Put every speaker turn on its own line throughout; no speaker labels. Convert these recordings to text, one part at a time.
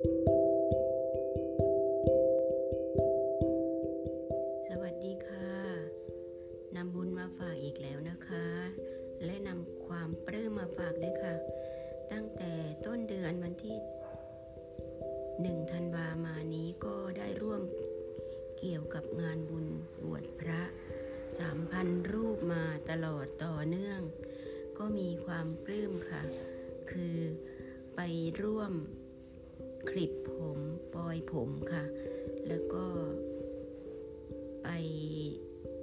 สวัสดีค่ะนำบุญมาฝากอีกแล้วนะคะ และนำความปลื้มมาฝากด้วยค่ะ ตั้งแต่ต้นเดือนวันที่หนึ่งธันวามานี้ก็ได้ร่วมเกี่ยวกับงานบุญบวชพระสามพันรูปมาตลอดต่อเนื่อง ก็มีความปลื้มค่ะ คือไปร่วม คลิปผมปลอยผมค่ะ แล้วก็ไป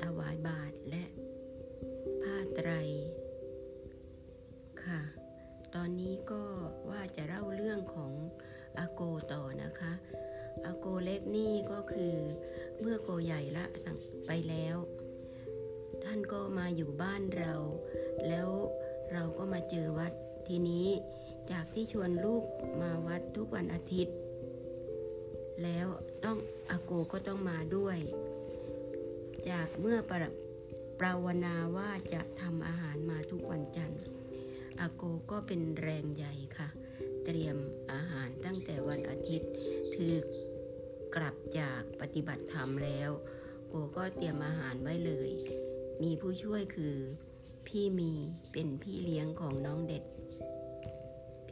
ถวายบาทและผ้าไตรค่ะ ตอนนี้ก็ว่าจะเล่าเรื่องของอาโกต่อนะคะอาโกเล็กนี่ก็คือเมื่อโกใหญ่ละไปแล้ว ท่านก็มาอยู่บ้านเรา แล้วเราก็มาเจอวัดทีนี้ จากที่ชวนลูกมาวัดทุกวันอาทิตย์ แล้วต้องอาโกก็ต้องมาด้วย จากเมื่อประปราวนาว่าจะทำอาหารมาทุกวันจันทร์อาโกก็เป็นแรงใหญ่ค่ะ เตรียมอาหารตั้งแต่วันอาทิตย์ถือกลับจากปฏิบัติธรรมแล้ว โกก็เตรียมอาหารไว้เลย มีผู้ช่วยคือ พี่มีเป็นพี่เลี้ยงของน้องเด็ด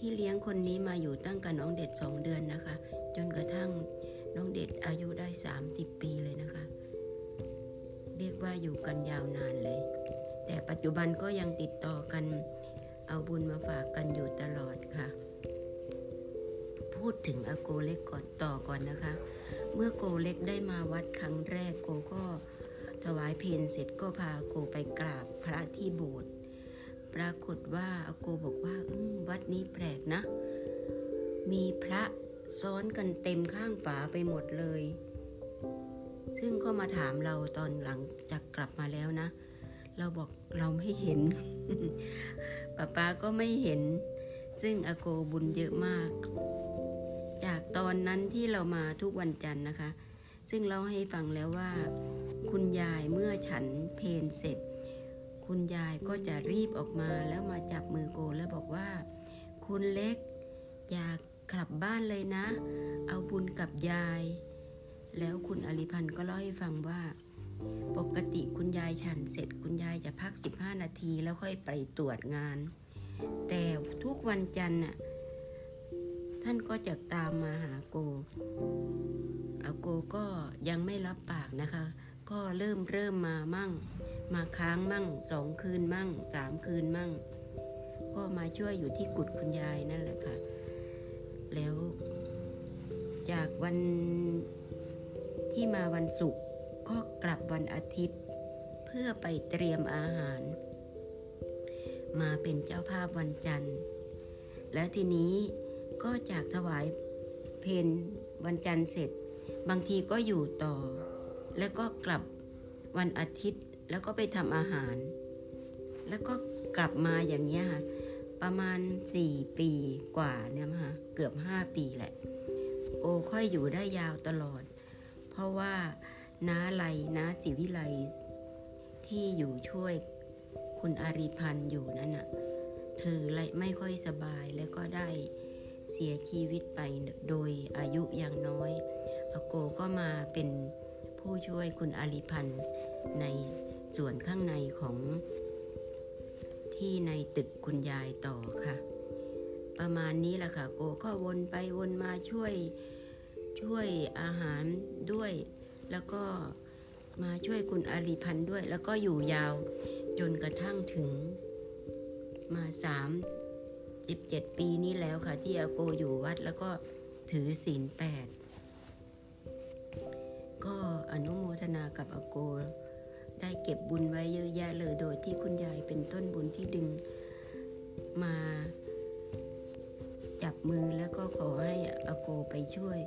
พี่เลี้ยงคนนี้มาอยู่ตั้งกับน้องเด็ดสองเดือนนะคะ จนกระทั่งน้องเด็ดอายุได้ 30 ปีเลยนะคะ เรียกว่าอยู่กันยาวนานเลย แต่ปัจจุบันก็ยังติดต่อกันเอาบุญมาฝากกันอยู่ตลอดค่ะ พูดถึงอาโกเล็กก่อนต่อก่อนนะคะ เมื่อโกเล็กได้มาวัดครั้งแรกโกก็ถวายเพลเสร็จก็พาโกไปกราบพระที่โบสถ์ ปรากฏว่าอาโกบอกว่าวัดนี้แปลกนะ มีพระซ้อนกันเต็มข้างฝาไปหมดเลย ซึ่งก็มาถามเราตอนหลังจากกลับมาแล้วนะ เราบอกเราไม่เห็นป้าป้าก็ไม่เห็น ซึ่งอาโกบุญเยอะมาก จากตอนนั้นที่เรามาทุกวันจันทร์นะคะ ซึ่งเราให้ฟังแล้วว่า คุณยายเมื่อฉันเพนเสร็จ คุณยายก็จะรีบออกมาแล้วมาจับมือโกแล้วบอกว่า คุณเล็ก อยากกลับบ้านเลยนะ เอาบุญกับยาย แล้วคุณอริพันธ์ก็เล่าให้ฟังว่า ปกติคุณยายฉันเสร็จคุณยายจะพัก 15 นาทีแล้วค่อยไปตรวจงาน แต่ทุกวันจันทร์น่ะท่านก็จะตามมาหาโกอาโกก็ยังไม่รับปากนะคะ ก็เริ่มเริ่มมามั่ง มาค้างมั่งสองคืนมั่งสามคืนมั่ง ก็มาช่วยอยู่ที่กุดคุณยายนั่นแหละค่ะ แล้วจากวันที่มาวันศุกร์ก็กลับวันอาทิตย์ เพื่อไปเตรียมอาหาร มาเป็นเจ้าภาพวันจันทร์ แล้วทีนี้ก็จากถวายเพนวันจันทร์เสร็จ บางทีก็อยู่ต่อ แล้วก็กลับวันอาทิตย์แล้วก็ไปทำอาหาร แล้วก็กลับมาอย่างนี้ค่ะ ประมาณสี่ปีกว่าเนี่ยค่ะเกือบห้าปีแหละ โอค่อยอยู่ได้ยาวตลอด เพราะว่าน้าไลน้าศิวิไลที่อยู่ช่วยคุณอาริพันธ์อยู่นั่นน่ะเธอไม่ค่อยสบายแล้วก็ได้เสียชีวิตไปโดยอายุอย่างน้อยอโกก็มาเป็น ผู้ช่วยคุณอาริพันธ์ในส่วนข้างในของที่ในตึกคุณยายต่อค่ะ ประมาณนี้แหละค่ะ โกก็วนไปวนมาช่วยช่วยอาหารด้วย แล้วก็มาช่วยคุณอาริพันธ์ด้วย แล้วก็อยู่ยาวจนกระทั่งถึงมาสามสิบเจ็ดปีนี้แล้วค่ะ ที่อาโกอยู่วัดแล้วก็ถือศีลแปด ก็อนุโมทนากับอาโก ได้เก็บบุญไว้เยอะแยะเลยโดยที่คุณยายเป็นต้นบุญที่ดึงมาจับมือแล้วก็ขอให้อาโกไปช่วย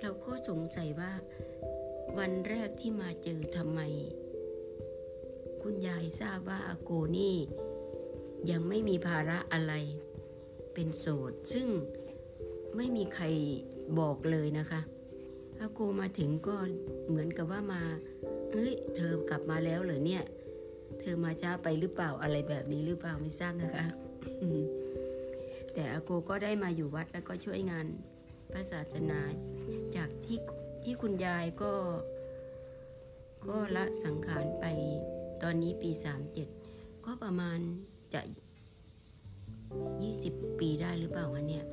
เราก็สงสัยว่าวันแรกที่มาเจอทำไม คุณยายทราบว่าอาโกนี่ ยังไม่มีภาระอะไร เป็นโสด ซึ่งไม่มีใครบอกเลยนะคะ อาโกมาถึงก็เหมือนกับว่ามาเฮ้ยเธอกลับมาแล้วเหรอเนี่ย เธอมาช้าไปหรือเปล่าอะไรแบบนี้หรือเปล่าไม่ทราบนะคะแต่อาโกก็ได้มาอยู่วัดแล้วก็ช่วยงานพระศาสนาจากที่ที่คุณยายก็ ก็ละสังขารไปตอนนี้ปี37ก็ประมาณจะ20ปีได้หรือเปล่าวะเนี่ย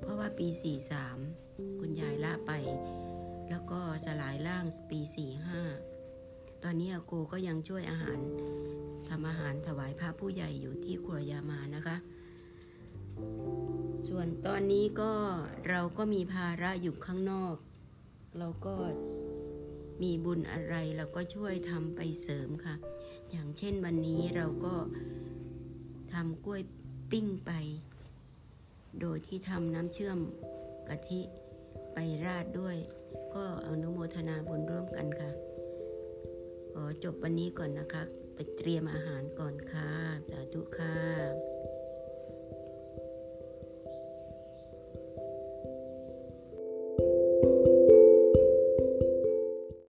เพราะว่าปี43คุณยายละไป แล้วก็สลายร่างปี45ตอนนี้อากูก็ยังช่วยอาหารทำอาหารถวายพระผู้ใหญ่อยู่ที่ครัวยามานะคะ ส่วนตอนนี้ก็เราก็มีภาระอยู่ข้างนอก เราก็มีบุญอะไรเราก็ช่วยทำไปเสริมค่ะ อย่างเช่นวันนี้เราก็ทำกล้วยปิ้งไป โดยที่ทำน้ำเชื่อมกะทิ ไปราดด้วย ก็อนุโมทนาบุญร่วมกันค่ะขอจบวันนี้ก่อนนะคะ ไปเตรียมอาหารก่อนค่ะ สาธุค่ะ